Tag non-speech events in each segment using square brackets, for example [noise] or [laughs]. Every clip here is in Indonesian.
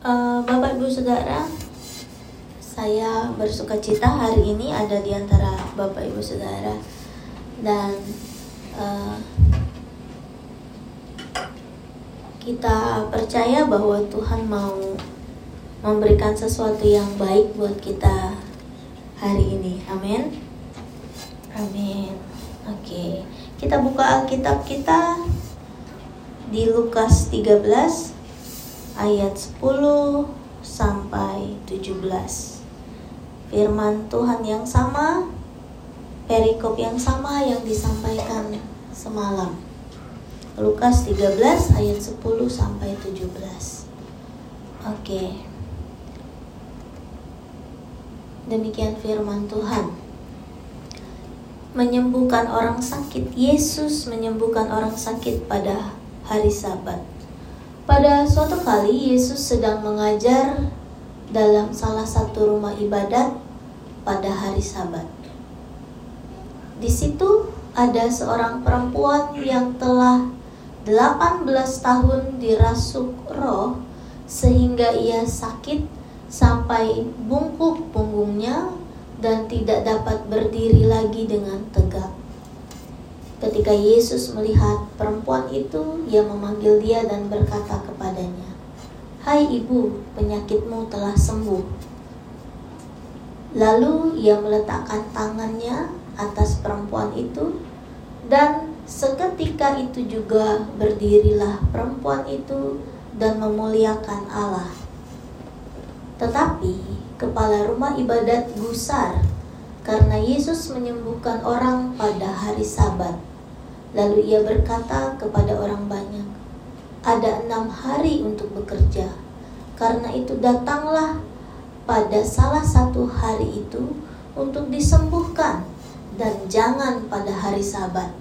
Eh, Bapak Ibu Saudara, saya bersuka cita hari ini ada di antara Bapak Ibu Saudara dan eh, kita percaya bahwa Tuhan mau memberikan sesuatu yang baik buat kita hari ini. Amin. Amin. Oke. Kita buka Alkitab kita di Lukas 13 ayat 10 sampai 17. Firman Tuhan yang sama, perikop yang sama yang disampaikan semalam. Lukas 13 ayat 10 sampai 17. Oke. Demikian firman Tuhan. Menyembuhkan orang sakit, Yesus menyembuhkan orang sakit pada hari Sabat. Pada suatu kali Yesus sedang mengajar dalam salah satu rumah ibadat pada hari Sabat. Di situ ada seorang perempuan yang telah 18 tahun dirasuk roh sehingga ia sakit sampai bungkuk punggungnya dan tidak dapat berdiri lagi dengan tegak. Ketika Yesus melihat perempuan itu, ia memanggil dia dan berkata kepadanya, "Hai ibu, penyakitmu telah sembuh." Lalu ia meletakkan tangannya atas perempuan itu dan seketika itu juga berdirilah perempuan itu dan memuliakan Allah. Tetapi kepala rumah ibadat gusar karena Yesus menyembuhkan orang pada hari Sabat. Lalu ia berkata kepada orang banyak, "Ada enam hari untuk bekerja, karena itu datanglah pada salah satu hari itu untuk disembuhkan, dan jangan pada hari Sabat."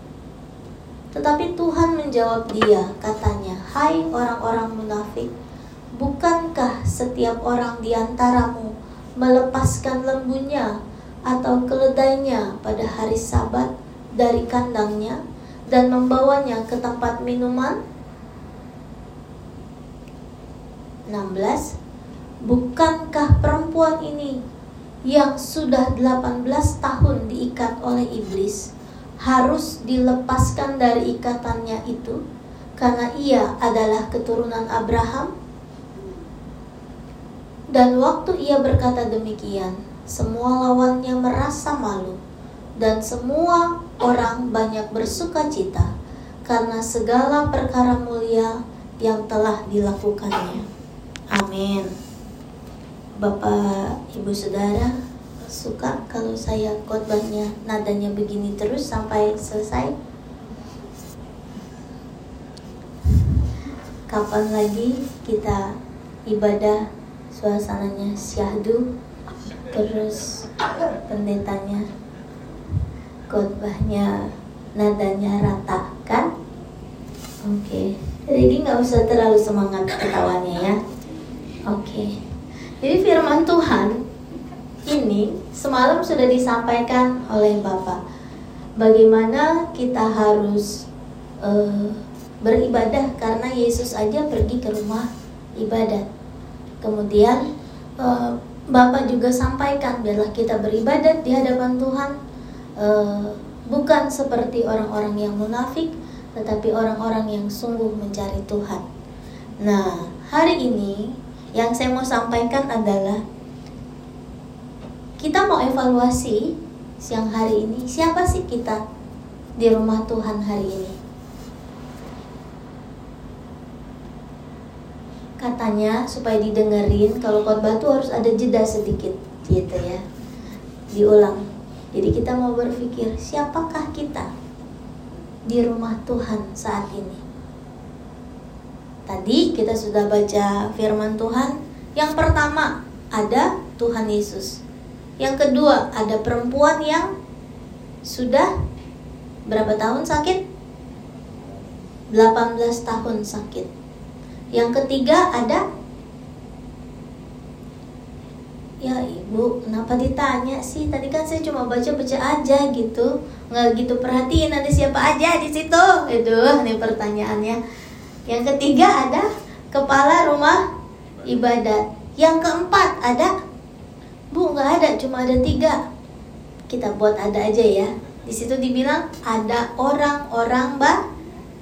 Tetapi Tuhan menjawab dia, katanya, "Hai orang-orang munafik, bukankah setiap orang di antaramu melepaskan lembunya atau keledainya pada hari Sabat dari kandangnya dan membawanya ke tempat minuman?" 16 Bukankah perempuan ini yang sudah 18 tahun diikat oleh iblis harus dilepaskan dari ikatannya itu karena ia adalah keturunan Abraham? Dan waktu ia berkata demikian, semua lawannya merasa malu dan semua orang banyak bersuka cita karena segala perkara mulia yang telah dilakukannya. Amin. Bapak, Ibu, Saudara, suka kalau saya khotbahnya nadanya begini terus sampai selesai? Kapan lagi kita ibadah suasananya syahdu terus pendetanya khotbahnya nadanya rata kan? Oke, okay. jadi nggak usah terlalu semangat ketawanya ya. Oke, okay. jadi firman Tuhan ini semalam sudah disampaikan oleh Bapak. Bagaimana kita harus uh, beribadah karena Yesus aja pergi ke rumah ibadat. Kemudian uh, Bapak juga sampaikan biarlah kita beribadat di hadapan Tuhan uh, bukan seperti orang-orang yang munafik, tetapi orang-orang yang sungguh mencari Tuhan. Nah, hari ini yang saya mau sampaikan adalah kita mau evaluasi siang hari ini siapa sih kita di rumah Tuhan hari ini? Katanya supaya didengerin kalau khotbah tuh harus ada jeda sedikit gitu ya. Diulang jadi kita mau berpikir siapakah kita di rumah Tuhan saat ini tadi kita sudah baca firman Tuhan yang pertama ada Tuhan Yesus yang kedua, ada perempuan yang sudah berapa tahun sakit? 18 tahun sakit. Yang ketiga ada Ya ibu, kenapa ditanya sih? Tadi kan saya cuma baca-baca aja gitu Nggak gitu perhatiin ada siapa aja di situ Itu, ini pertanyaannya Yang ketiga ada kepala rumah ibadat. Yang keempat ada? Bu nggak ada, cuma ada tiga. Kita buat ada aja ya. Di situ dibilang ada orang-orang ba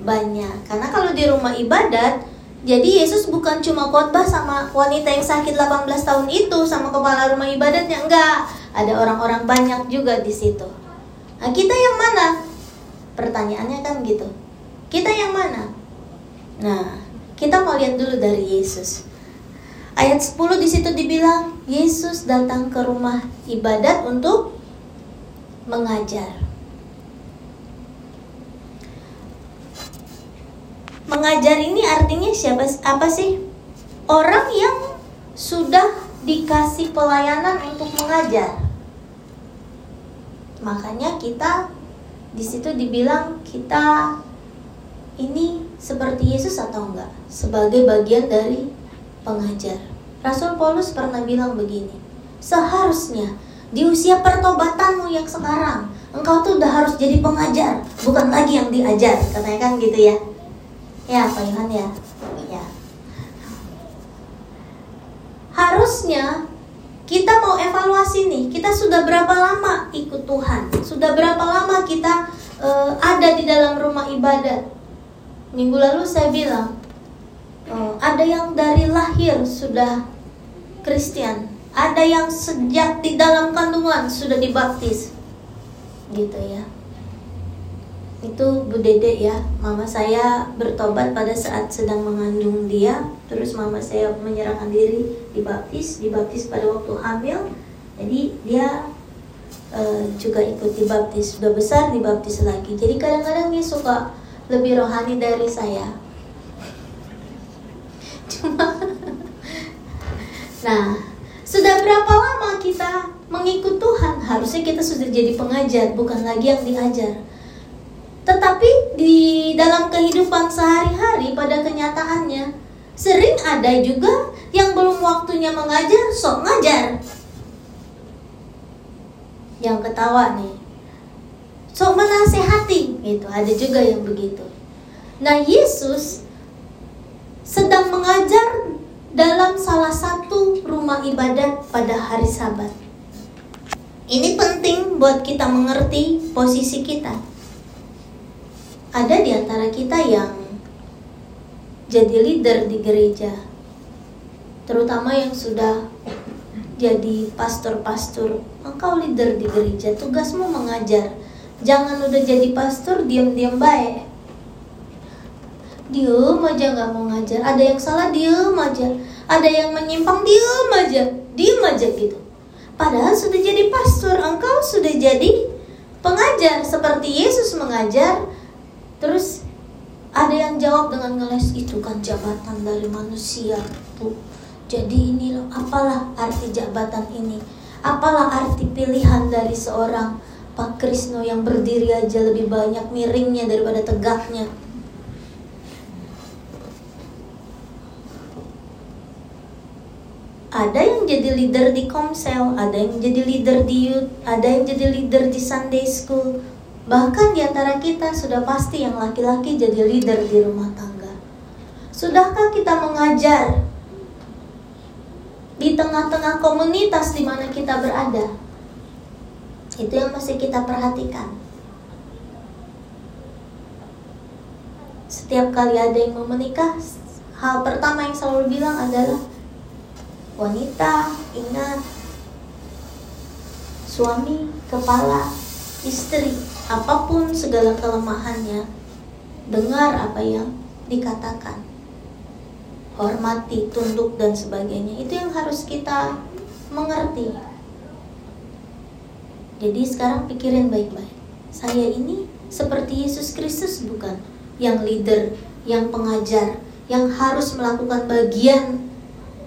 banyak. Karena kalau di rumah ibadat, jadi Yesus bukan cuma khotbah sama wanita yang sakit 18 tahun itu sama kepala rumah ibadatnya enggak. Ada orang-orang banyak juga di situ. Nah, kita yang mana? Pertanyaannya kan gitu. Kita yang mana? Nah, kita mau lihat dulu dari Yesus. Ayat 10 di situ dibilang Yesus datang ke rumah ibadat untuk mengajar. Mengajar ini artinya siapa apa sih? Orang yang sudah dikasih pelayanan untuk mengajar. Makanya kita di situ dibilang kita ini seperti Yesus atau enggak? Sebagai bagian dari pengajar. Rasul Paulus pernah bilang begini, seharusnya di usia pertobatanmu yang sekarang, engkau tuh udah harus jadi pengajar, bukan lagi yang diajar, katanya kan gitu ya. Ya, Pak Yohan ya. Ya. Harusnya kita mau evaluasi nih, kita sudah berapa lama ikut Tuhan? Sudah berapa lama kita uh, ada di dalam rumah ibadat? Minggu lalu saya bilang, uh, ada yang dari lahir sudah Kristen, ada yang sejak di dalam kandungan sudah dibaptis, gitu ya itu Bu Dede ya. Mama saya bertobat pada saat sedang mengandung dia. Terus mama saya menyerahkan diri dibaptis dibaptis pada waktu hamil. Jadi dia e, juga ikut dibaptis. Sudah besar dibaptis lagi. Jadi kadang-kadang dia suka lebih rohani dari saya. [laughs] Cuma nah sudah berapa lama kita mengikut Tuhan? Harusnya kita sudah jadi pengajar bukan lagi yang diajar tetapi di dalam kehidupan sehari-hari pada kenyataannya sering ada juga yang belum waktunya mengajar sok ngajar. Yang ketawa nih. Sok menasehati gitu, ada juga yang begitu. Nah, Yesus sedang mengajar dalam salah satu rumah ibadat pada hari Sabat. Ini penting buat kita mengerti posisi kita ada di antara kita yang jadi leader di gereja, terutama yang sudah jadi pastor-pastor. Engkau leader di gereja, tugasmu mengajar. Jangan udah jadi pastor diam-diam baik. Diem aja nggak mau ngajar. Ada yang salah diem aja. Ada yang menyimpang diem aja. Diem aja gitu. Padahal sudah jadi pastor, engkau sudah jadi pengajar seperti Yesus mengajar Terus ada yang jawab dengan ngeles itu kan jabatan dari manusia bu. Jadi ini loh, apalah arti jabatan ini? Apalah arti pilihan dari seorang Pak Krisno yang berdiri aja lebih banyak miringnya daripada tegaknya? ada yang jadi leader di Komsel, ada yang jadi leader di youth, ada yang jadi leader di Sunday School, Bahkan di antara kita sudah pasti yang laki-laki jadi leader di rumah tangga. Sudahkah kita mengajar di tengah-tengah komunitas di mana kita berada? Itu yang mesti kita perhatikan. Setiap kali ada yang mau menikah, hal pertama yang selalu bilang adalah wanita, ingat suami, kepala, istri apa pun segala kelemahannya, dengar apa yang dikatakan. Hormati, tunduk dan sebagainya. Itu yang harus kita mengerti. Jadi sekarang pikirin baik-baik. Saya ini seperti Yesus Kristus bukan? Yang leader, yang pengajar, yang harus melakukan bagian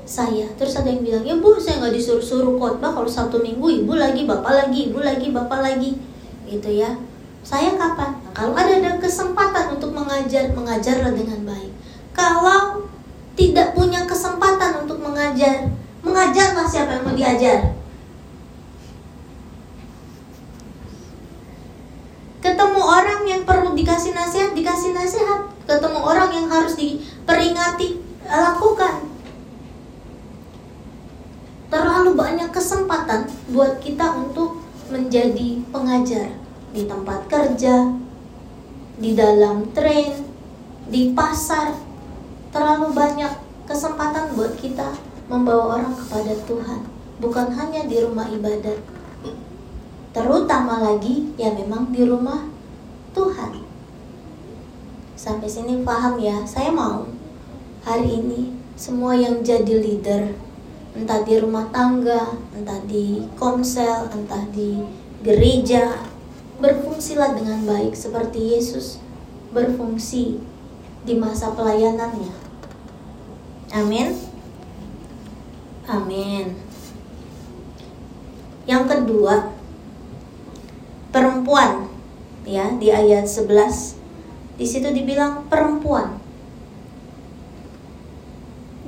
saya. Terus ada yang bilang, ya bu saya nggak disuruh-suruh khotbah kalau satu minggu ibu lagi, bapak lagi, ibu lagi, bapak lagi. Gitu ya saya kapan? Nah, kalau ada, ada kesempatan untuk mengajar, mengajarlah dengan baik. Kalau tidak punya kesempatan untuk mengajar, mengajarlah siapa yang mau diajar. Ketemu orang yang perlu dikasih nasihat, dikasih nasihat. Ketemu orang yang harus diperingati, lakukan. kesempatan buat kita untuk menjadi pengajar di tempat kerja, di dalam tren, di pasar. Terlalu banyak kesempatan buat kita membawa orang kepada Tuhan, bukan hanya di rumah ibadat. Terutama lagi ya memang di rumah Tuhan. Sampai sini paham ya? Saya mau hari ini semua yang jadi leader entah di rumah tangga, entah di komsel, entah di gereja, berfungsilah dengan baik seperti Yesus berfungsi di masa pelayanannya. Amin. Amin. Yang kedua, perempuan ya di ayat 11 di situ dibilang perempuan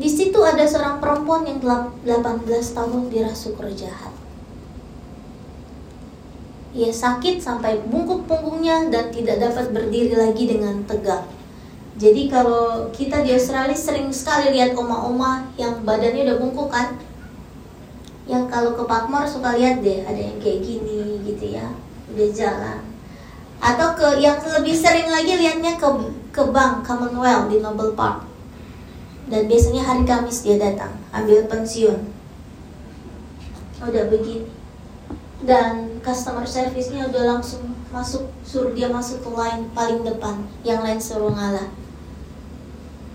di situ ada seorang perempuan yang 18 tahun dirasuk roh jahat. Ia sakit sampai bungkuk punggungnya dan tidak dapat berdiri lagi dengan tegak. Jadi kalau kita di Australia sering sekali lihat oma-oma yang badannya udah bungkuk kan? Yang kalau ke Pakmar suka lihat deh ada yang kayak gini gitu ya, udah jalan. Atau ke yang lebih sering lagi lihatnya ke ke bank Commonwealth di Noble Park dan biasanya hari Kamis dia datang ambil pensiun udah begini dan customer service-nya udah langsung masuk suruh dia masuk ke line paling depan yang lain suruh ngalah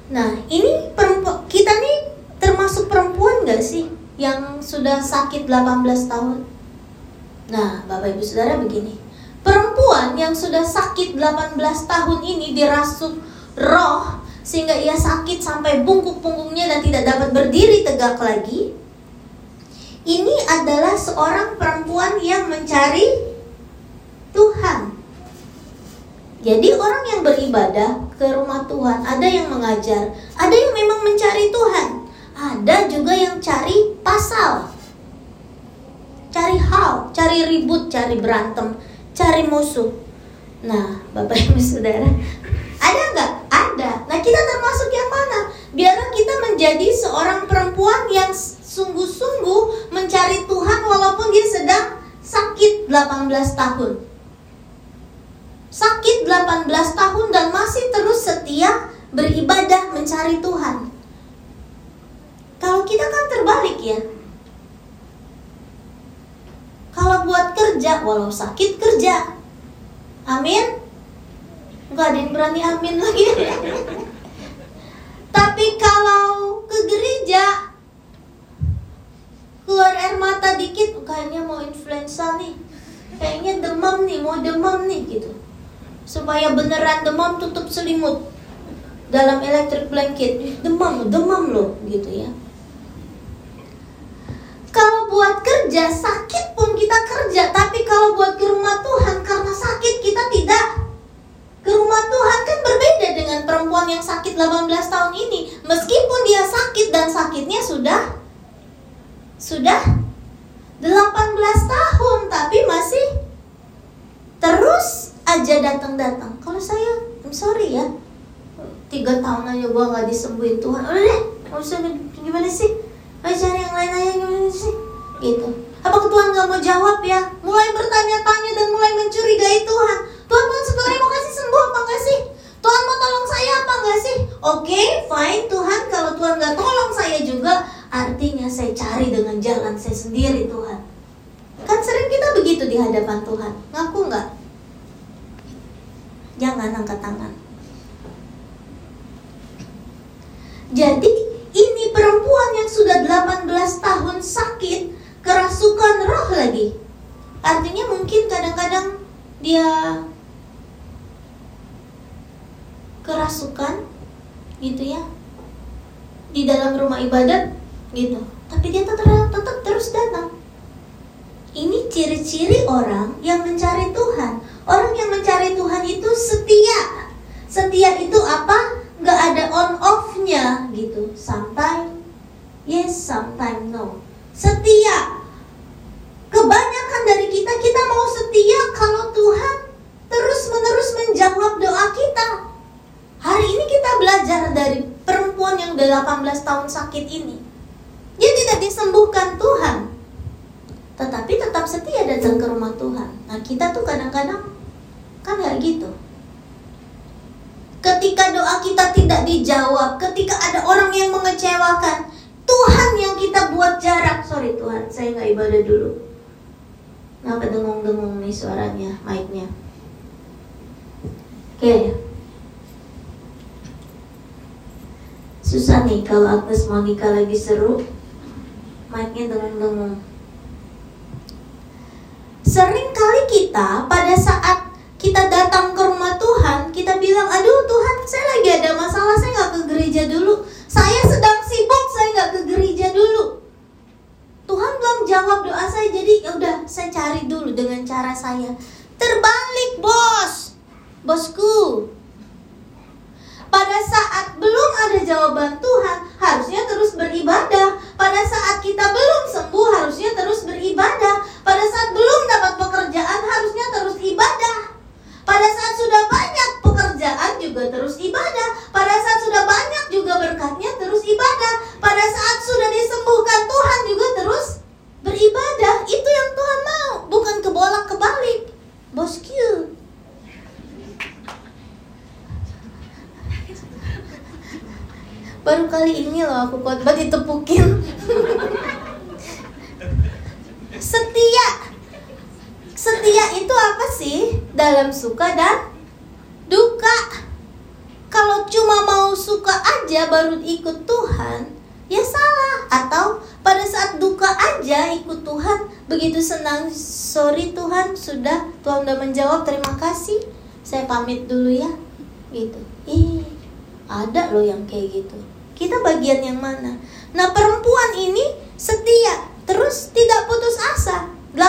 nah ini perempuan kita nih termasuk perempuan gak sih yang sudah sakit 18 tahun nah bapak ibu saudara begini perempuan yang sudah sakit 18 tahun ini dirasuk roh sehingga ia sakit sampai bungkuk punggungnya dan tidak dapat berdiri tegak lagi. Ini adalah seorang perempuan yang mencari Tuhan. Jadi orang yang beribadah ke rumah Tuhan, ada yang mengajar, ada yang memang mencari Tuhan, ada juga yang cari pasal. Cari hal, cari ribut, cari berantem, cari musuh. Nah, Bapak Ibu Saudara, ada nggak? Ada. Nah kita termasuk yang mana? Biarlah kita menjadi seorang perempuan yang sungguh-sungguh mencari Tuhan walaupun dia sedang sakit 18 tahun. Sakit 18 tahun dan masih terus setia beribadah mencari Tuhan. Kalau kita kan terbalik ya. Kalau buat kerja, walau sakit kerja. Amin nggak ada yang berani amin lagi [laughs] tapi kalau ke gereja keluar air mata dikit kayaknya mau influenza nih kayaknya demam nih mau demam nih gitu beneran demam tutup selimut dalam electric blanket demam demam loh gitu ya kalau buat kerja sakit pun kita kerja tapi kalau buat ke rumah Tuhan karena sakit kita tidak ke rumah Tuhan kan berbeda dengan perempuan yang sakit 18 tahun ini. Meskipun dia sakit dan sakitnya sudah sudah 18 tahun tapi masih terus aja datang-datang. Kalau saya, I'm sorry ya, tiga tahun aja gue nggak disembuhin Tuhan. Udah deh, gimana sih? Ayo cari yang lain aja gimana sih? Gitu. Apa Tuhan nggak mau jawab ya? Mulai bertanya-tanya dan mulai mencurigai Tuhan. Tuhan Tuhan sebenarnya mau kasih sembuh apa enggak sih? Tuhan mau tolong saya apa enggak sih? Oke, okay, fine Tuhan kalau Tuhan nggak tolong saya juga artinya saya cari dengan jalan saya sendiri Tuhan. Kan sering kita begitu di hadapan Tuhan. Ngaku nggak? Jangan angkat tangan. Jadi ini perempuan yang sudah 18 tahun sakit, kerasukan roh lagi. Artinya mungkin kadang-kadang dia kerasukan gitu ya di dalam rumah ibadat gitu tapi dia tetap tetap terus datang ini ciri-ciri orang yang mencari Tuhan orang yang mencari Tuhan itu setia setia itu apa nggak ada on off-nya gitu sometimes yes sometimes no setia kebanyakan dari kita kita mau setia kalau Tuhan terus menerus menjawab doa kita Hari ini kita belajar dari perempuan yang udah 18 tahun sakit ini. Dia tidak disembuhkan Tuhan. tetapi tetap setia datang ke rumah Tuhan. Nah, kita tuh kadang-kadang kan nggak gitu. Ketika doa kita tidak dijawab, ketika ada orang yang mengecewakan, Tuhan yang kita buat jarak. Sorry Tuhan, saya nggak ibadah dulu. Kenapa dengung-dengung nih suaranya, mic-nya? Oke. Okay. Susah nih kalau Agnes Monica lagi seru, mic-nya dengung-dengung. Sering kali kita pada saat kita datang ke rumah Tuhan, kita bilang, aduh Tuhan, saya lagi ada masalah, saya nggak ke gereja dulu. Saya sedang sibuk, saya nggak ke gereja dulu. Tuhan belum jawab doa saya, jadi ya udah saya cari dulu dengan cara saya. Terbalik, bos, bosku. Pada saat belum ada jawaban Tuhan, harusnya terus beribadah. Pada saat kita belum sembuh, harusnya terus beribadah. Pada saat belum dapat pekerjaan, harusnya terus ibadah. Pada saat sudah banyak pekerjaan juga terus ibadah. Pada saat sudah banyak juga berkatnya terus ibadah. Pada saat sudah disembuhkan Tuhan juga terus beribadah. Itu yang Tuhan mau, bukan kebolak kebalik. Bosku. Baru kali ini loh aku khotbah ditepukin. [laughs] Setia Setia itu apa sih? Dalam suka dan duka. Kalau cuma mau suka aja baru ikut Tuhan, ya salah. Atau pada saat duka aja ikut Tuhan, begitu senang, sorry Tuhan, sudah Tuhan udah menjawab, terima kasih. Saya pamit dulu ya. Gitu. Ih, ada loh yang kayak gitu. Kita bagian yang mana? Nah, perempuan ini setia, terus tidak putus asa 18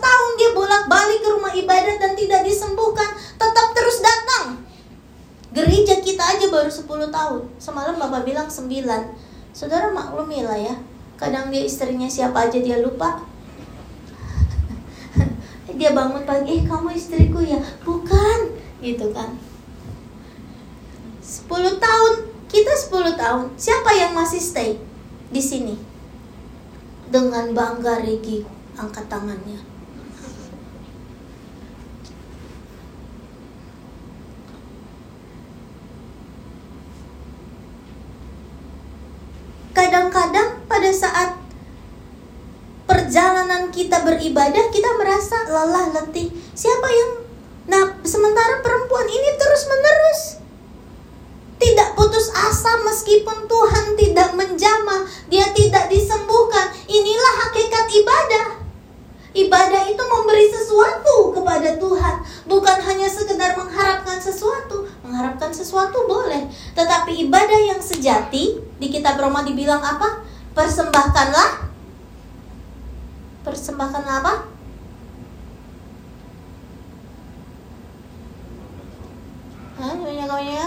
tahun dia bolak-balik ke rumah ibadah dan tidak disembuhkan, tetap terus datang. Gereja kita aja baru 10 tahun. Semalam Bapak bilang 9. Saudara maklumi lah ya. Kadang dia istrinya siapa aja dia lupa. [laughs] dia bangun pagi, eh kamu istriku ya? Bukan, gitu kan. 10 tahun, kita 10 tahun. Siapa yang masih stay di sini? Dengan bangga Regi angkat tangannya. Kadang-kadang pada saat perjalanan kita beribadah kita merasa lelah letih. Siapa yang Nah, sementara perempuan ini terus-menerus tidak putus asa meskipun Tuhan tidak menjamah, dia tidak disembuhkan. Inilah hakikat ibadah. Ibadah itu memberi sesuatu kepada Tuhan, bukan hanya sekedar mengharapkan sesuatu. Mengharapkan sesuatu boleh, tetapi ibadah yang sejati di kitab Roma dibilang apa? Persembahkanlah Persembahkanlah apa? Hah, ya?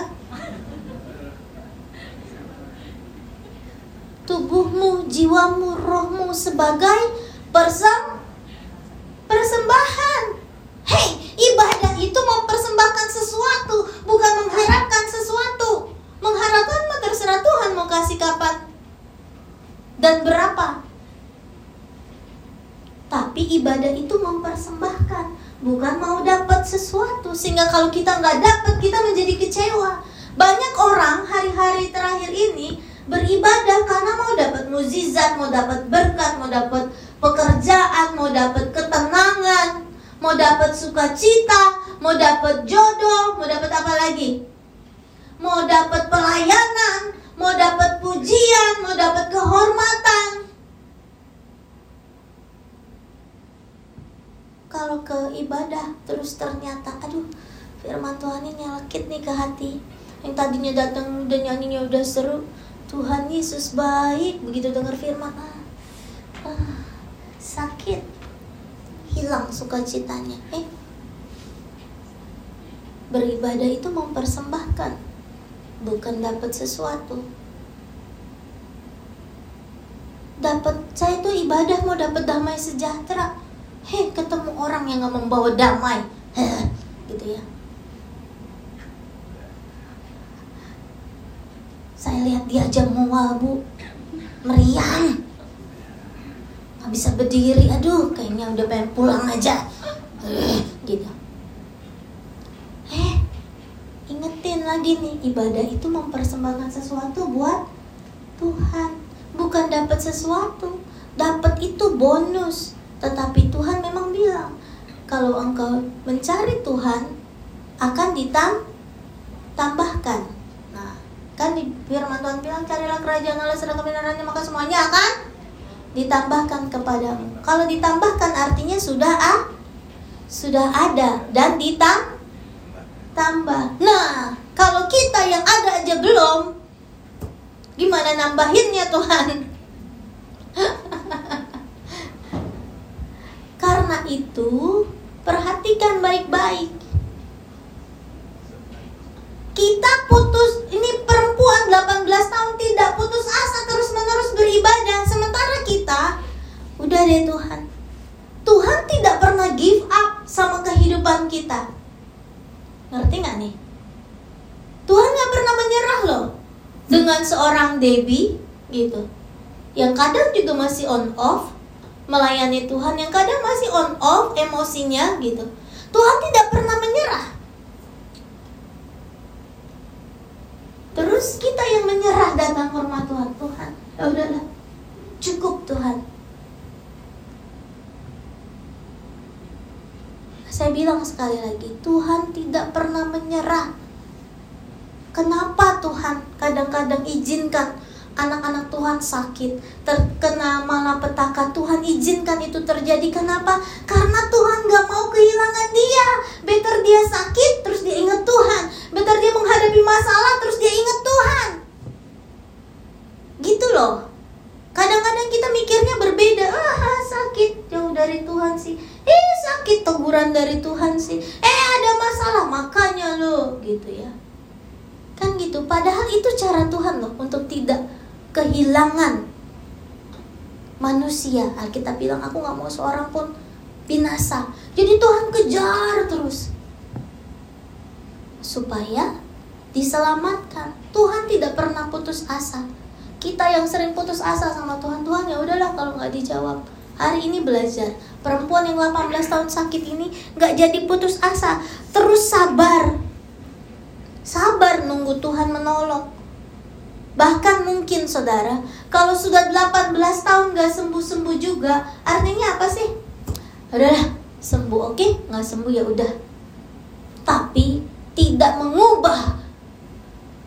Tubuhmu, jiwamu, rohmu sebagai persembahkan persembahan. Hei, ibadah itu mempersembahkan sesuatu, bukan mengharapkan sesuatu. Mengharapkan mah terserah Tuhan mau kasih kapan dan berapa. Tapi ibadah itu mempersembahkan, bukan mau dapat sesuatu. Sehingga kalau kita nggak dapat, kita menjadi kecewa. Banyak orang hari-hari terakhir ini beribadah karena mau dapat mukjizat, mau dapat berkat, mau dapat pekerjaan, mau dapat ketenangan, mau dapat sukacita, mau dapat jodoh, mau dapat apa lagi? Mau dapat pelayanan, mau dapat pujian, mau dapat kehormatan. Kalau ke ibadah terus ternyata aduh firman Tuhan ini nyelekit nih ke hati. Yang tadinya datang udah nyanyinya udah seru. Tuhan Yesus baik begitu dengar firman ah, ah sakit. Hilang sukacitanya. Eh beribadah itu mempersembahkan bukan dapat sesuatu. Dapat saya itu ibadah mau dapat damai sejahtera. Heh ketemu orang yang nggak membawa damai. Heh, gitu ya. Saya lihat dia aja mual bu. Meriang nggak bisa berdiri. Aduh kayaknya udah pengen pulang aja. Gitu eh ingetin lagi nih ibadah itu mempersembahkan sesuatu buat Tuhan. Bukan dapat sesuatu dapat itu bonus. Tetapi Tuhan memang bilang kalau engkau mencari Tuhan akan ditambahkan nah kan di firman Tuhan bilang carilah kerajaan Allah sedang kebenarannya maka semuanya akan ditambahkan kepadamu. Kalau ditambahkan artinya sudah ah, sudah ada dan ditambah. Nah, kalau kita yang ada aja belum, gimana nambahinnya Tuhan? [laughs] Karena itu, perhatikan baik-baik. Kita putus, ini perempuan 18 tahun tidak putus asa terus-menerus beribadah Sementara kita, udah deh Tuhan. Tuhan tidak pernah give up sama kehidupan kita. Ngerti gak nih? Tuhan gak pernah menyerah loh Dengan seorang Debbie gitu Yang kadang juga masih on off Melayani Tuhan Yang kadang masih on off emosinya gitu. Tuhan tidak pernah menyerah. Terus kita yang menyerah datang rumah Tuhan. Tuhan, ya udahlah. Cukup Tuhan. Saya bilang sekali lagi, Tuhan tidak pernah menyerah. Kenapa Tuhan kadang-kadang izinkan anak-anak Tuhan sakit, terkena malapetaka. Tuhan izinkan itu terjadi. Kenapa? Karena Tuhan gak mau kehilangan dia. Better dia sakit, terus dia ingat Tuhan. Better dia menghadapi masalah, terus dia ingat Tuhan. Loh. Kadang-kadang kita mikirnya berbeda. Ah, sakit jauh dari Tuhan sih. Eh, sakit teguran dari Tuhan sih. Eh, ada masalah makanya lo gitu ya. Kan gitu. Padahal itu cara Tuhan loh untuk tidak kehilangan manusia. Alkitab bilang aku nggak mau seorang pun binasa. Jadi Tuhan kejar terus supaya diselamatkan. Tuhan tidak pernah putus asa. Kita yang sering putus asa sama Tuhan, Tuhan ya udahlah kalau nggak dijawab. Hari ini belajar, perempuan yang 18 tahun sakit ini nggak jadi putus asa, terus sabar. Sabar nunggu Tuhan menolong. Bahkan mungkin saudara, kalau sudah 18 tahun gak sembuh-sembuh juga, artinya apa sih? Udahlah, sembuh oke, okay? nggak sembuh ya udah. Tapi tidak mengubah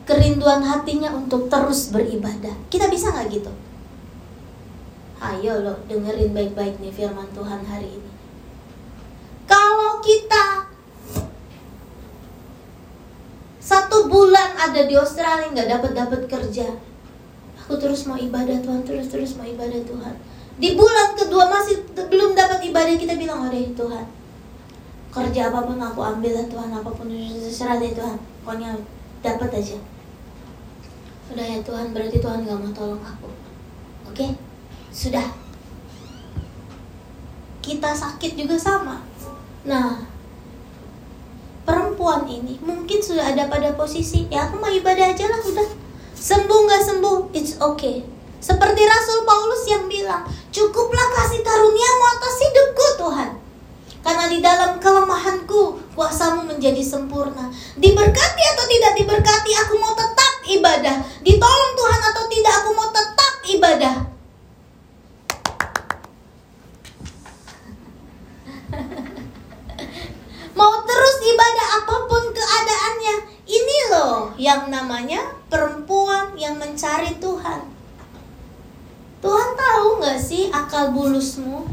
kerinduan hatinya untuk terus beribadah. Kita bisa nggak gitu? Ayo lo dengerin baik-baik nih firman Tuhan hari ini. Kalau kita satu bulan ada di Australia nggak dapat dapat kerja aku terus mau ibadah Tuhan terus terus mau ibadah Tuhan di bulan kedua masih belum dapat ibadah kita bilang oh deh Tuhan kerja apa pun aku ambil Tuhan apa pun terserah deh Tuhan pokoknya dapat aja udah ya Tuhan. Berarti Tuhan nggak mau tolong aku. Oke? Sudah. Kita sakit juga sama. Nah perempuan ini mungkin sudah ada pada posisi ya aku mau ibadah aja lah udah. Sembuh nggak sembuh it's okay. Seperti Rasul Paulus yang bilang cukuplah kasih karuniamu atas hidupku Tuhan. Karena di dalam kelemahanku kuasamu menjadi sempurna. Diberkati atau tidak diberkati aku mau tetap ibadah ditolong Tuhan atau tidak aku mau tetap ibadah [laughs] Mau terus ibadah apa pun keadaannya. Ini loh yang namanya perempuan yang mencari Tuhan. Tuhan tahu gak sih akal bulusmu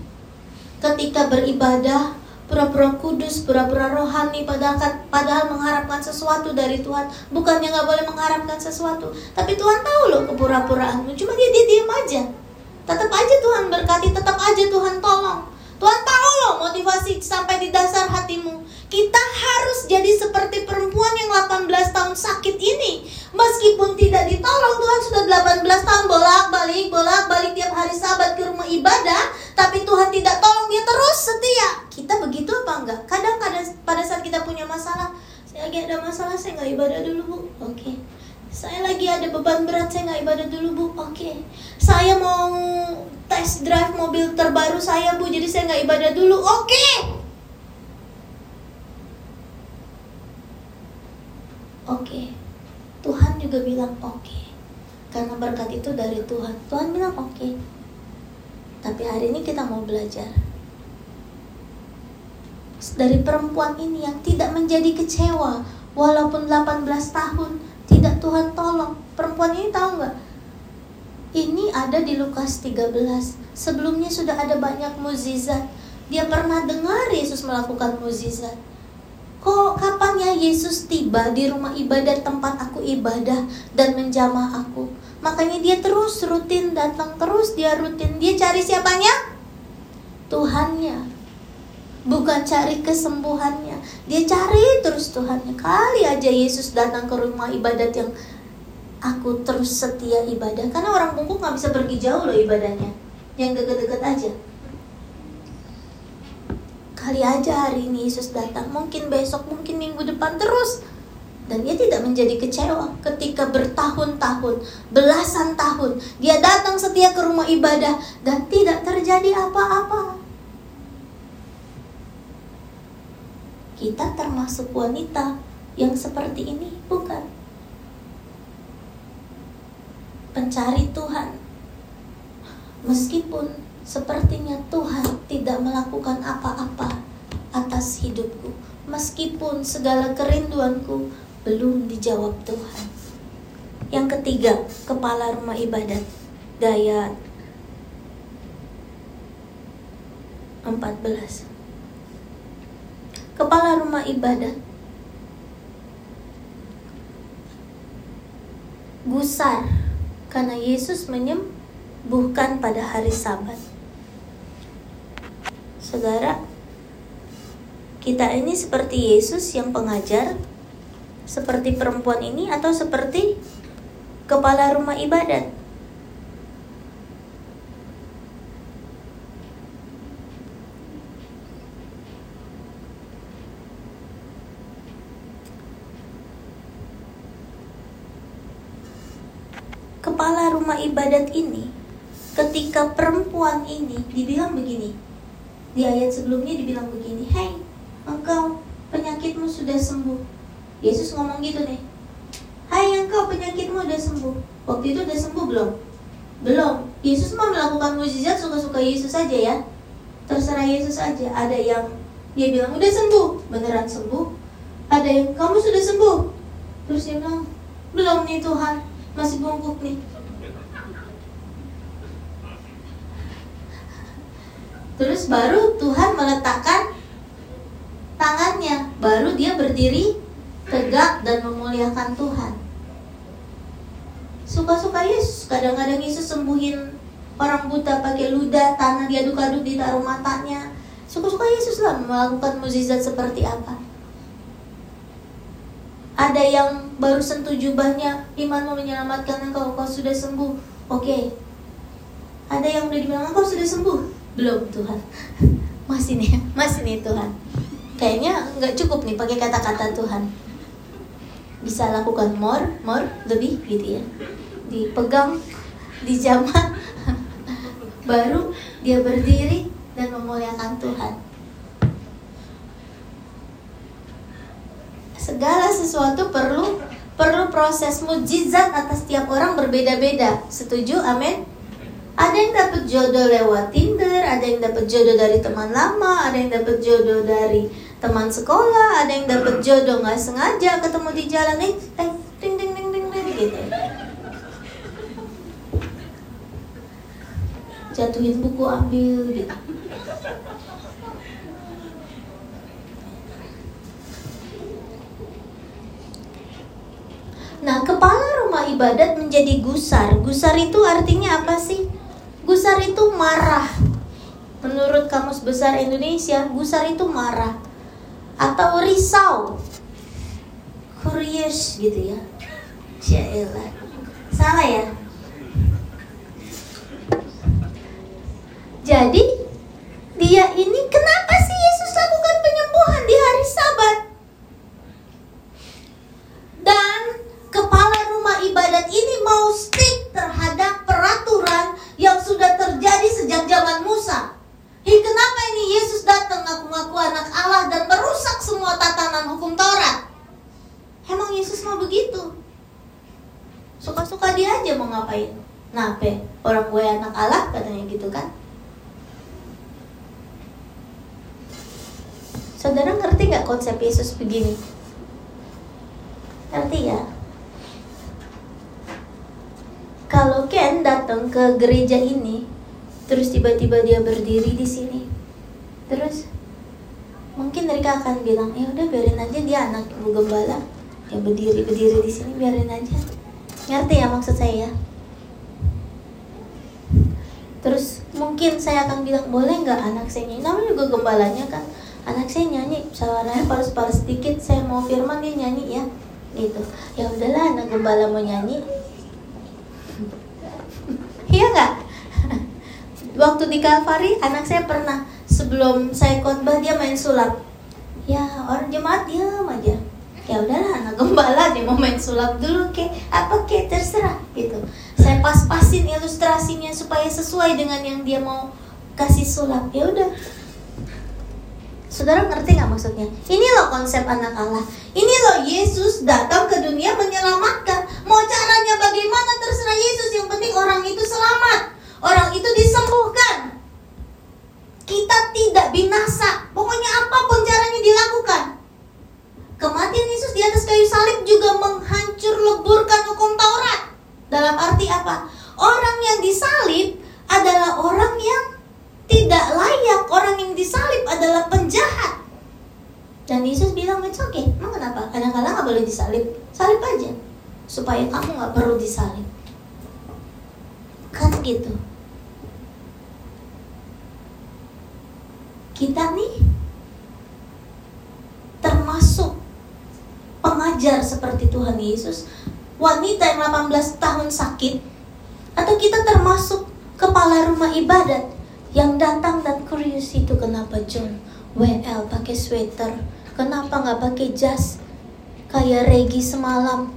ketika beribadah pura-pura kudus, pura-pura rohani padahal kan, padahal mengharapkan sesuatu dari Tuhan. Bukannya nggak boleh mengharapkan sesuatu, tapi Tuhan tahu loh kepura-puraanmu. Cuma dia dia diam aja. Tetap aja Tuhan berkati, tetap aja Tuhan tolong. Tuhan tahu loh motivasi sampai di dasar hatimu. Kita harus jadi seperti perempuan yang 18 tahun sakit ini. Meskipun tidak ditolong, Tuhan sudah 18 tahun bolak-balik, bolak-balik tiap hari sabat ke rumah ibadah, tapi Tuhan tidak tolong, dia terus setia. Kita begitu apa enggak? Kadang-kadang pada saat kita punya masalah, saya lagi ada masalah, saya nggak ibadah dulu, Bu. Oke. saya lagi ada beban berat saya nggak ibadah dulu bu oke okay. saya mau test drive mobil terbaru saya bu jadi saya nggak ibadah dulu oke okay. Oke okay. Tuhan juga bilang oke okay. karena berkat itu dari Tuhan Tuhan bilang oke okay. tapi hari ini kita mau belajar dari perempuan ini yang tidak menjadi kecewa walaupun 18 tahun tidak Tuhan tolong perempuan ini tahu nggak ini ada di Lukas 13 sebelumnya sudah ada banyak mukjizat dia pernah dengar Yesus melakukan mukjizat kok kapan ya Yesus tiba di rumah ibadah tempat aku ibadah dan menjamah aku? Makanya dia terus rutin datang terus dia rutin. Dia cari siapanya? Tuhannya. Bukan cari kesembuhannya. Dia cari terus Tuhannya. Kali aja Yesus datang ke rumah ibadat yang aku terus setia ibadah. Karena orang bungkuk nggak bisa pergi jauh loh ibadahnya. Yang deket-deket aja kali aja hari ini Yesus datang mungkin besok mungkin minggu depan terus dan dia tidak menjadi kecewa ketika bertahun-tahun, belasan tahun dia datang setia ke rumah ibadah dan tidak terjadi apa-apa. kita termasuk wanita yang seperti ini, bukan? Pencari Tuhan, meskipun sepertinya Tuhan tidak melakukan apa-apa atas hidupku, meskipun segala kerinduanku belum dijawab Tuhan. Yang ketiga, kepala rumah ibadat, Dayat 14 kepala rumah ibadah gusar karena Yesus menyembuhkan pada hari Sabat. Saudara, kita ini seperti Yesus yang pengajar, seperti perempuan ini atau seperti kepala rumah ibadat. kepala rumah ibadat ini ketika perempuan ini dibilang begini di ayat sebelumnya dibilang begini Hei engkau penyakitmu sudah sembuh. Yesus ngomong gitu nih. Hai engkau penyakitmu sudah sembuh. Waktu itu udah sembuh belum? Belum. Yesus mau melakukan mujizat suka-suka Yesus saja ya. Terserah Yesus aja. Ada yang dia bilang udah sembuh Beneran sembuh. Ada yang kamu sudah sembuh. Terus dia bilang belum nih Tuhan. Masih bungkuk nih terus baru Tuhan meletakkan tangannya. Baru dia berdiri tegak dan memuliakan Tuhan. Suka-suka Yesus. Kadang-kadang Yesus sembuhin orang buta pakai ludah tanah diaduk-aduk ditaruh matanya. Suka-suka Yesus lah melakukan mukjizat seperti apa. Ada yang baru sentuh jubahnya imanmu menyelamatkan engkau kau sudah sembuh. Oke. Okay. ada yang udah dibilang engkau sudah sembuh belum Tuhan. Masih nih masih nih Tuhan. Kayaknya nggak cukup nih pakai kata-kata Tuhan. Bisa lakukan more more lebih gitu ya. Dipegang dijamah [laughs] baru dia berdiri dan memuliakan Tuhan. Segala sesuatu perlu perlu proses mujizat atas tiap orang berbeda-beda. Setuju? Amin. Ada yang dapat jodoh lewat Tinder, ada yang dapat jodoh dari teman lama, ada yang dapat jodoh dari teman sekolah, ada yang dapat jodoh nggak sengaja ketemu di jalan eh, eh ding ding ding ding ding gitu. Jatuhin buku ambil gitu. Nah, kepala rumah ibadat menjadi gusar. Gusar itu artinya apa sih? Gusar itu marah. Menurut Kamus Besar Indonesia, gusar itu marah atau risau. Curious gitu ya. Jailah. Salah ya? Jadi dia ini kenapa Yesus datang ngaku-ngaku anak Allah dan merusak semua tatanan hukum Taurat. Emang Yesus mau begitu? Suka-suka dia aja mau ngapain. Nape orang gue anak Allah katanya gitu kan. Saudara ngerti nggak konsep Yesus begini? Ngerti ya? Kalau Ken datang ke gereja ini, terus tiba-tiba dia berdiri di sini, terus mungkin mereka akan bilang, ya udah biarin aja dia anak ibu gembala, yang berdiri berdiri di sini biarin aja. Ngerti ya maksud saya? Terus mungkin saya akan bilang boleh nggak anak saya nyanyi? Namanya juga gembalanya kan. Anak saya nyanyi, suaranya palas-palas sedikit. Saya mau firman dia nyanyi ya, gitu. Ya udahlah, anak gembala mau nyanyi. [laughs] Iya nggak? [laughs] Waktu di Kalvari, anak saya pernah sebelum saya khotbah dia main sulap. Ya orang jemaat diam aja ya udahlah anak gembala dia mau main sulap dulu ke apa ke terserah gitu saya pas-pasin ilustrasinya supaya sesuai dengan yang dia mau kasih sulap ya udah Saudara ngerti nggak maksudnya? Ini loh konsep anak Allah. Ini loh Yesus datang ke dunia menyelamatkan. Mau caranya bagaimana terserah Yesus. Yang penting orang itu selamat. Orang itu disembuhkan. Kita tidak binasa. Pokoknya apa pun caranya dilakukan. Kematian Yesus di atas kayu salib juga menghancur leburkan hukum Taurat. Dalam arti apa? Orang yang disalib adalah orang yang tidak layak. Orang yang disalib adalah penjahat. Dan Yesus bilang, it's okay. Emang kenapa? Kadang-kadang nggak boleh disalib. Salib aja. Supaya kamu nggak perlu disalib. Kan gitu. Kita nih termasuk pengajar seperti Tuhan Yesus, wanita yang 18 tahun sakit, atau kita termasuk kepala rumah ibadat yang datang dan kurius itu kenapa John WL pakai sweater, kenapa nggak pakai jas kayak Regi semalam?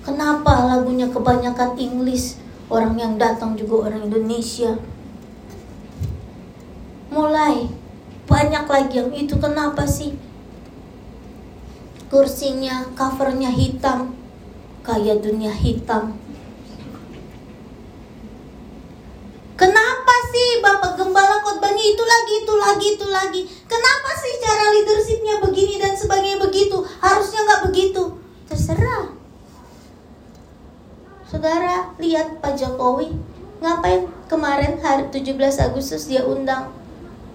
Kenapa lagunya kebanyakan English, orang yang datang juga orang Indonesia? Mulai banyak lagi yang itu kenapa sih kursinya covernya hitam kayak dunia hitam Kenapa sih Bapak Gembala khotbahnya itu lagi, itu lagi, itu lagi? Kenapa sih cara leadershipnya begini dan sebagainya begitu? Harusnya nggak begitu. Terserah. Saudara, lihat Pak Jokowi. Ngapain kemarin hari 17 Agustus dia undang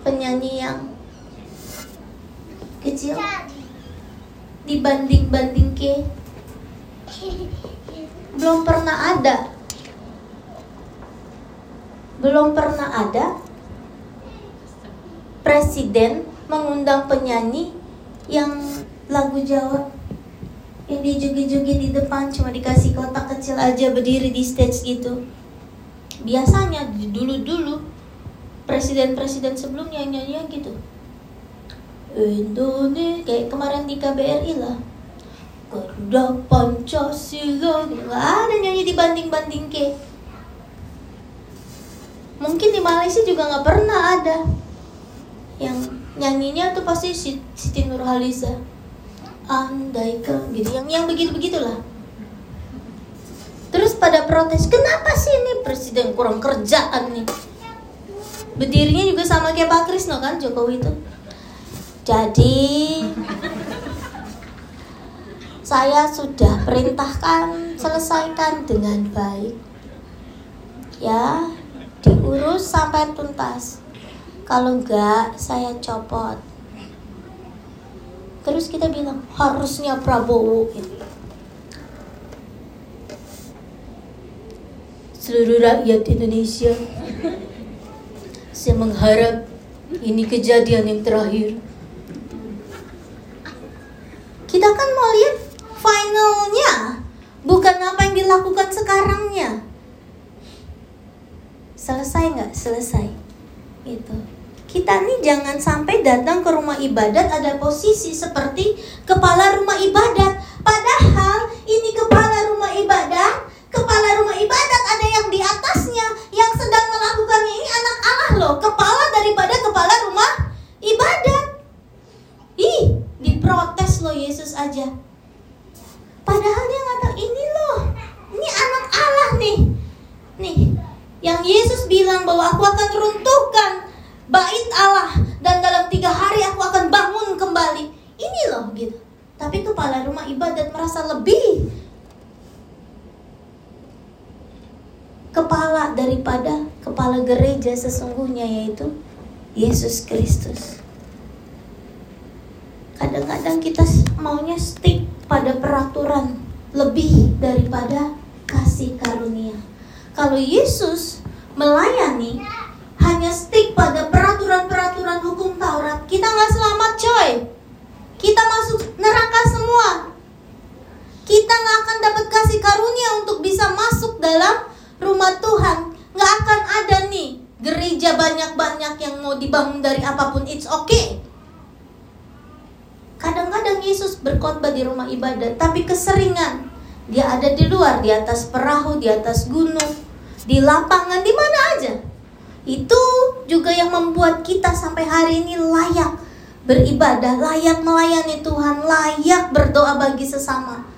penyanyi yang kecil. Dibanding-banding ke. Belum pernah ada. Belum pernah ada presiden mengundang penyanyi yang lagu Jawa yang joget-joget di depan cuma dikasih kotak kecil aja berdiri di stage gitu. Biasanya dulu-dulu presiden-presiden sebelumnya yang nyanyi gitu. Indonesia kayak kemarin di KBRI lah. Garuda Pancasila. Ada nyanyi dibanding-banding ke mungkin di Malaysia juga nggak pernah ada. Yang nyanyinya tuh pasti Siti Nurhaliza. Andaikan gitu yang yang begitu begitulah terus pada protes kenapa sih ini presiden kurang kerjaan nih berdirinya juga sama kayak Pak Krisno kan Jokowi itu. Jadi saya sudah perintahkan selesaikan dengan baik. Ya diurus sampai tuntas. Kalau enggak saya copot. Terus kita bilang harusnya Prabowo. Gitu. seluruh rakyat Indonesia saya mengharap ini kejadian yang terakhir. Kita kan mau lihat finalnya, bukan apa yang dilakukan sekarangnya. Selesai nggak? Selesai. Gitu. Kita nih jangan sampai datang ke rumah ibadat ada posisi seperti kepala rumah ibadat. Padahal ini kepala rumah ibadat kepala rumah ibadat ada yang di atasnya yang sedang Allah loh, kepala daripada kepala rumah ibadat. Ih, diprotes loh Yesus aja. Padahal dia ngatain ini loh, ini anak Allah nih. Nih, yang Yesus bilang bahwa aku akan runtuhkan bait Allah dan dalam tiga hari aku akan bangun kembali. Ini loh gitu. Tapi kepala rumah ibadat merasa lebih kepala daripada kepala gereja sesungguhnya yaitu Yesus Kristus. Kadang-kadang kita maunya stick pada peraturan lebih daripada kasih karunia. Kalau Yesus melayani hanya stick pada peraturan-peraturan hukum Taurat, kita nggak selamat coy. Kita masuk neraka semua. Kita nggak akan dapat kasih karunia untuk bisa masuk dalam rumah Tuhan. Nggak akan ada nih gereja banyak-banyak yang mau dibangun dari apa pun. It's okay. Kadang-kadang Yesus berkhotbah di rumah ibadat, tapi keseringan dia ada di luar, di atas perahu, di atas gunung, di lapangan, di mana aja. Itu juga yang membuat kita sampai hari ini layak beribadah, layak melayani Tuhan, layak berdoa bagi sesama.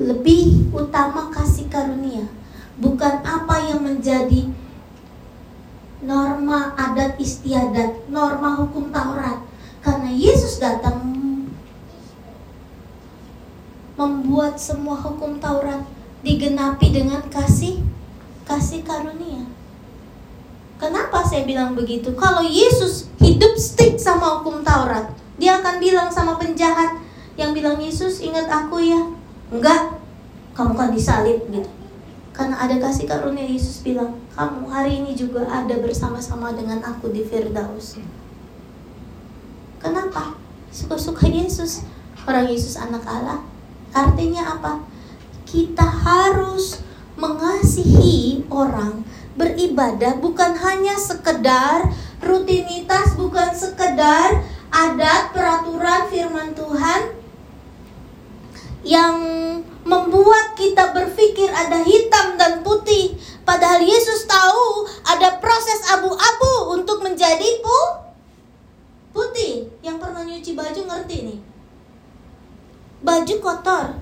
Lebih utama kasih karunia, bukan apa yang menjadi norma adat istiadat, norma hukum Taurat. Karena Yesus datang membuat semua hukum Taurat digenapi dengan kasih kasih karunia. Kenapa saya bilang begitu? Kalau Yesus hidup stick sama hukum Taurat, dia akan bilang sama penjahat yang bilang Yesus ingat aku ya. Enggak, kamu kan disalib gitu. Karena ada kasih karunia Yesus bilang, kamu hari ini juga ada bersama-sama dengan aku di Firdaus. Kenapa? Suka-suka Yesus. Orang Yesus anak Allah. Artinya apa? Kita harus mengasihi orang beribadah bukan hanya sekedar rutinitas, bukan sekedar adat, peraturan firman Tuhan yang kita berpikir ada hitam dan putih. Padahal Yesus tahu ada proses abu-abu untuk menjadi pu putih. Yang pernah nyuci baju ngerti nih. Baju kotor,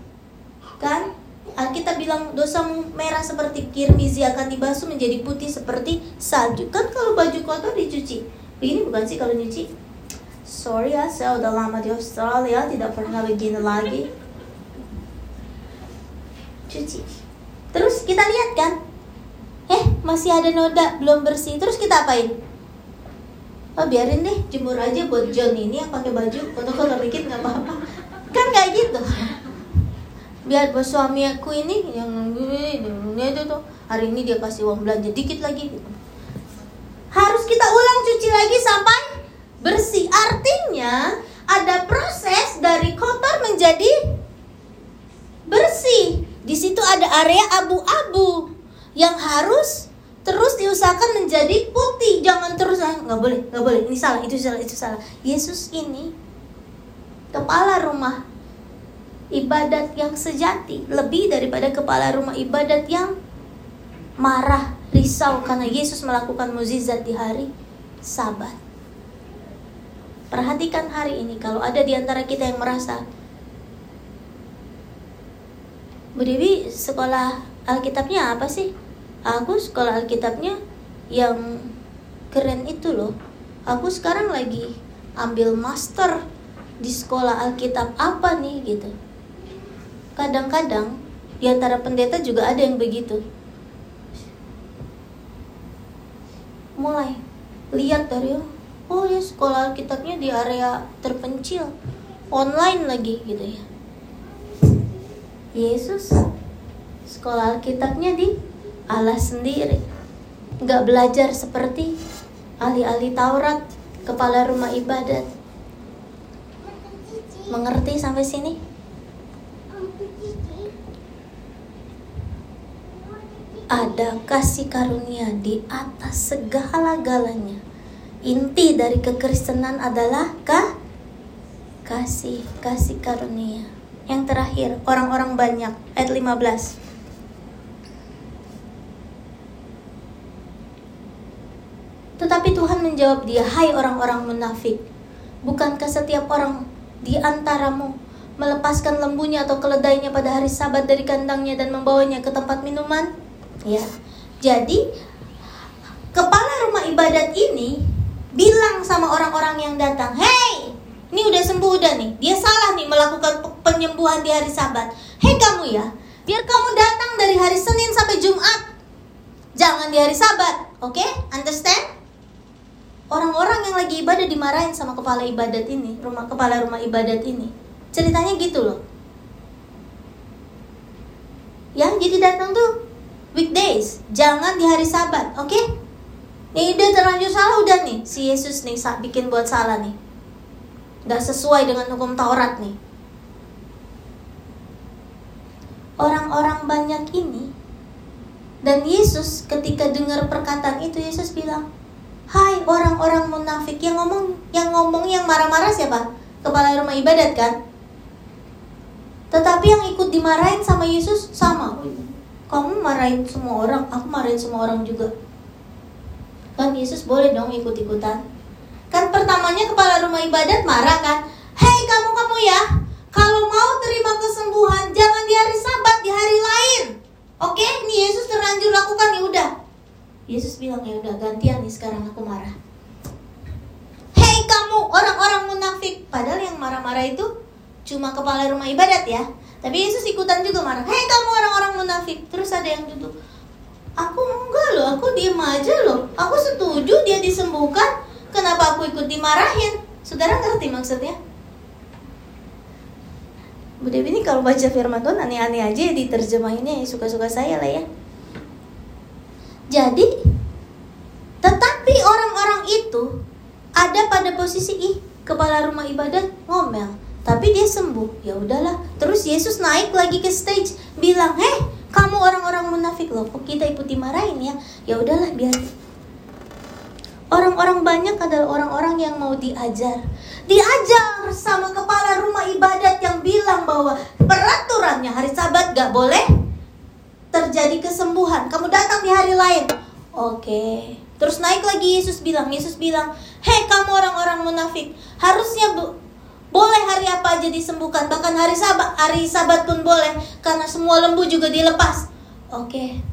kan? Alkitab bilang dosamu merah seperti kirmizi akan dibasuh menjadi putih seperti salju. Kan kalau baju kotor dicuci. Begini bukan sih kalau nyuci? Sorry ya, saya udah lama di Australia, tidak pernah begini lagi. Cuci. Terus kita lihat kan? Eh, masih ada noda, belum bersih. Terus kita apain? Oh, biarin deh, jemur aja buat John ini yang pakai baju kotor-kotor dikit nggak apa-apa. Kan kayak gitu biar bos suami aku ini yang ini itu tuh hari ini dia kasih uang belanja dikit lagi harus kita ulang cuci lagi sampai bersih artinya ada proses dari kotor menjadi bersih di situ ada area abu-abu yang harus terus diusahakan menjadi putih jangan terus ah, nggak boleh nggak boleh. Ini salah itu salah itu salah. Yesus ini kepala rumah ibadat yang sejati lebih daripada kepala rumah ibadat yang marah, risau karena Yesus melakukan mukjizat di hari Sabat. Perhatikan hari ini kalau ada di antara kita yang merasa Bu Dewi sekolah Alkitabnya apa sih? Aku sekolah Alkitabnya yang keren itu loh. Aku sekarang lagi ambil master di sekolah Alkitab apa nih gitu kadang-kadang di antara pendeta juga ada yang begitu. Mulai lihat dari oh ya sekolah Alkitabnya di area terpencil, online lagi gitu ya. Yesus sekolah Alkitabnya di Allah sendiri. Nggak belajar seperti ahli-ahli Taurat, kepala rumah ibadat. Mengerti sampai sini? ada kasih karunia di atas segala-galanya. Inti dari kekristenan adalah kah? kasih, kasih karunia. Yang terakhir, orang-orang banyak, ayat 15. Tetapi Tuhan menjawab dia, "Hai orang-orang munafik, bukankah setiap orang di antaramu melepaskan lembunya atau keledainya pada hari Sabat dari kandangnya dan membawanya ke tempat minuman?" Ya, Jadi kepala rumah ibadat ini bilang sama orang-orang yang datang, "Hei, ini udah sembuh udah nih. Dia salah nih melakukan penyembuhan di hari Sabat. Hei kamu ya, biar kamu datang dari hari Senin sampai Jumat. Jangan di hari Sabat. Oke? Okay? Understand? Orang-orang yang lagi ibadah dimarahin sama kepala ibadat ini, rumah kepala rumah ibadat ini. Ceritanya gitu loh. Ya, jadi datang tuh weekdays, jangan di hari Sabat, oke? Okay? Nih udah terlanjur salah udah nih si Yesus nih bikin buat salah nih. Gak sesuai dengan hukum Taurat nih. Orang-orang banyak ini dan Yesus ketika dengar perkataan itu Yesus bilang, "Hai orang-orang munafik yang ngomong yang ngomong yang marah-marah siapa? Kepala rumah ibadat kan? Tetapi yang ikut dimarahin sama Yesus sama. Kamu marahin semua orang, aku marahin semua orang juga. Kan Yesus boleh dong ikut-ikutan. Kan pertamanya kepala rumah ibadat marah kan? Hei kamu-kamu ya, kalau mau terima kesembuhan jangan di hari sabat, di hari lain. Oke, ini Yesus terlanjur lakukan ya udah. Yesus bilang ya udah gantian nih sekarang aku marah. Hei kamu orang-orang munafik, padahal yang marah-marah itu cuma kepala rumah ibadat ya. Tapi Yesus ikutan juga marah. Hei kamu orang-orang munafik. Terus ada yang duduk. Aku enggak loh, aku diem aja loh. Aku setuju dia disembuhkan. Kenapa aku ikut dimarahin? Saudara ngerti maksudnya? Bu Dewi ini kalau baca firman Tuhan aneh-aneh aja ya diterjemahinnya ya suka-suka saya lah ya. Jadi, tetapi orang-orang itu ada pada posisi ih kepala rumah ibadat ngomel. Tapi dia sembuh. Ya udahlah. Terus Yesus naik lagi ke stage bilang heh kamu orang-orang munafik loh. Kok kita ikut dimarahin ya? Ya udahlah biar. Orang-orang banyak adalah orang-orang yang mau diajar diajar sama kepala rumah ibadat yang bilang bahwa peraturannya hari sabat gak boleh terjadi kesembuhan kamu datang di hari lain oke terus naik lagi Yesus bilang Yesus bilang hei kamu orang-orang munafik harusnya bu boleh hari apa aja disembuhkan, bahkan hari sabat, hari sabat pun boleh karena semua lembu juga dilepas. Oke.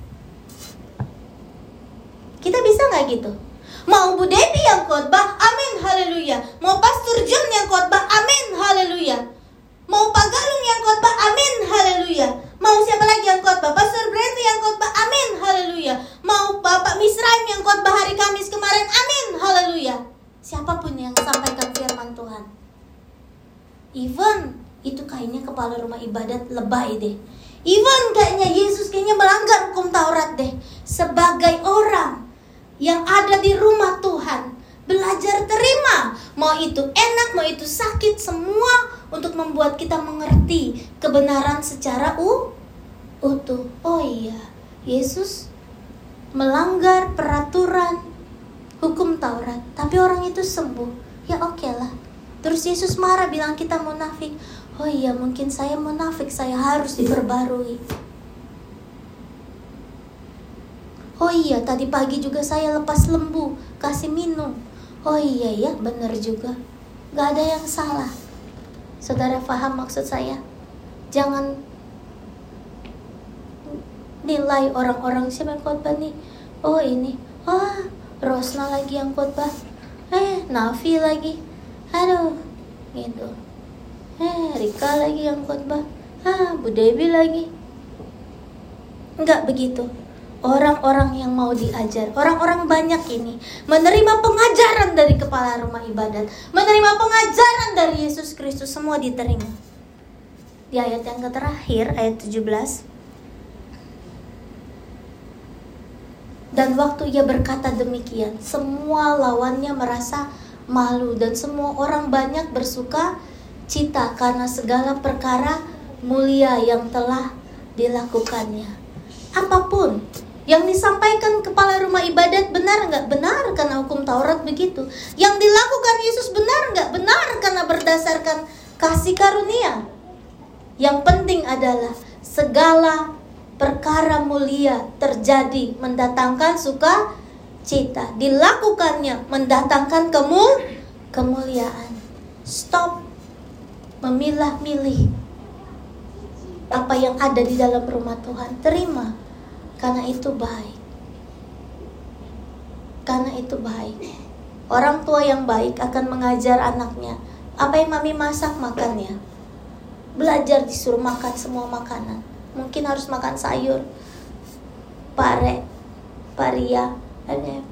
Kita bisa nggak gitu? Mau Bu Devi yang khotbah, amin haleluya. Mau Pastor John yang khotbah, amin haleluya. Mau Pak Galung yang khotbah, amin haleluya. Mau siapa lagi yang khotbah? Pastor Brandy yang khotbah, amin haleluya. Mau Bapak Misraim yang khotbah hari Kamis kemarin, amin haleluya. Siapa pun yang sampaikan firman Tuhan even itu kayaknya kepala rumah ibadat lebay deh. Even kayaknya Yesus kayaknya melanggar hukum Taurat deh. Sebagai orang yang ada di rumah Tuhan, belajar terima. Mau itu enak, mau itu sakit, semua untuk membuat kita mengerti kebenaran secara u utuh. Oh iya, Yesus melanggar peraturan hukum Taurat, tapi orang itu sembuh. Ya oke okay lah, Terus Yesus marah bilang kita munafik. Oh iya mungkin saya munafik, saya harus diperbarui. Oh iya tadi pagi juga saya lepas lembu, kasih minum. Oh iya ya benar juga. Gak ada yang salah. Saudara paham maksud saya? Jangan nilai orang-orang siapa yang khotbah nih. Oh ini, ah Rosna lagi yang khotbah. Eh, Nafi lagi aduh gitu eh Rika lagi yang khotbah ah Bu Dewi lagi Enggak begitu orang-orang yang mau diajar. Orang-orang banyak ini menerima pengajaran dari kepala rumah ibadat menerima pengajaran dari Yesus Kristus semua diterima. Di ayat yang terakhir ayat 17 Dan waktu ia berkata demikian, semua lawannya merasa malu dan semua orang banyak bersuka cita karena segala perkara mulia yang telah dilakukannya. Apa pun yang disampaikan kepala rumah ibadat benar nggak? Benar karena hukum Taurat begitu. Yang dilakukan Yesus benar nggak? Benar karena berdasarkan kasih karunia. Yang penting adalah segala perkara mulia terjadi mendatangkan suka cita dilakukannya mendatangkan kemul kemuliaan. Stop memilah-milih apa yang ada di dalam rumah Tuhan. Terima karena itu baik karena itu baik. Orang tua yang baik akan mengajar anaknya apa yang mami masak makannya. Belajar disuruh makan semua makanan. Mungkin harus makan sayur, pare, paria,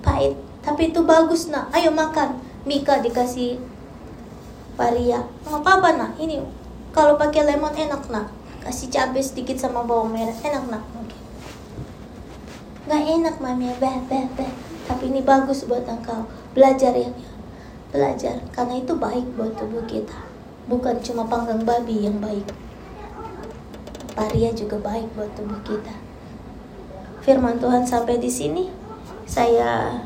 pahit. Tapi itu bagus nak. Ayo makan. Mika dikasih paria. Mau apa apa nak? Ini kalau pakai lemon enak nak. Kasih cabai sedikit sama bawang merah enak nak. Oke. Gak enak mami beh beh beh. Tapi ini bagus buat engkau. Belajar ya. Belajar karena itu baik buat tubuh kita. Bukan cuma panggang babi yang baik. Paria juga baik buat tubuh kita. Firman Tuhan sampai di sini. Saya